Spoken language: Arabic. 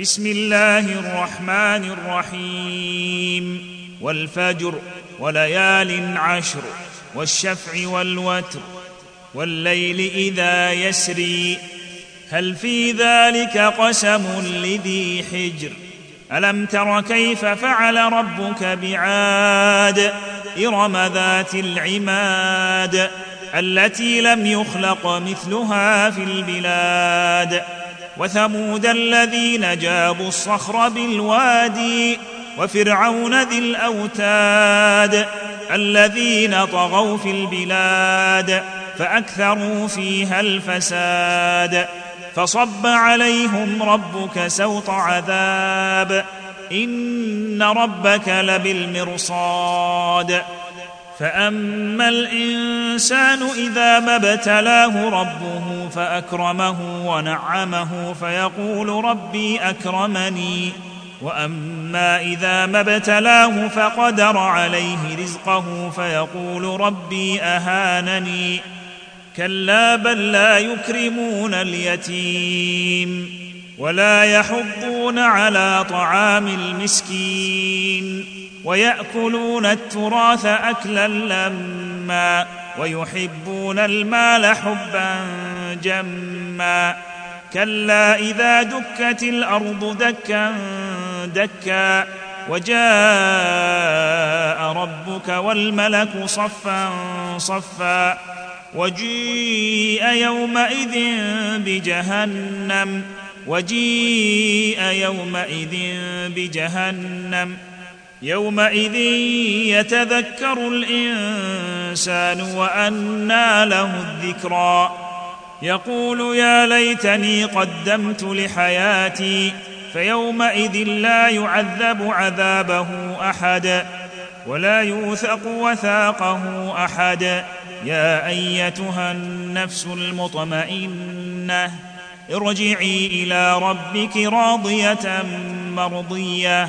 بسم الله الرحمن الرحيم. والفجر وليال عشر والشفع والوتر والليل إذا يسري. هل في ذلك قسم لذي حجر؟ ألم تر كيف فعل ربك بعاد؟ إرم ذات العماد التي لم يخلق مثلها في البلاد. وثمود الذين جابوا الصخر بالوادي وفرعون ذي الأوتاد الذين طغوا في البلاد فأكثروا فيها الفساد فصب عليهم ربك سوط عذاب إن ربك لبالمرصاد فأما الإنسان إذا ما ابتلاه ربه فأكرمه ونعمه فيقول ربي أكرمني. وأما إذا ما ابتلاه فقدر عليه رزقه فيقول ربي أهانني. كلا بل لا يكرمون اليتيم ولا يحضون على طعام المسكين. ويأكلون التراث أكلا لما ويحبون المال حبا جما كلا إذا دكت الأرض دكا دكا وجاء ربك والملك صفا صفا وجيء يومئذ بجهنم وجيء يومئذ بجهنم يومئذ يتذكر الإنسان وأنى له الذكرى. يقول يا ليتني قدمت لحياتي فيومئذ لا يعذب عذابه أحد ولا يوثق وثاقه أحد. يا أيتها النفس المطمئنة ارجعي إلى ربك راضية مرضية.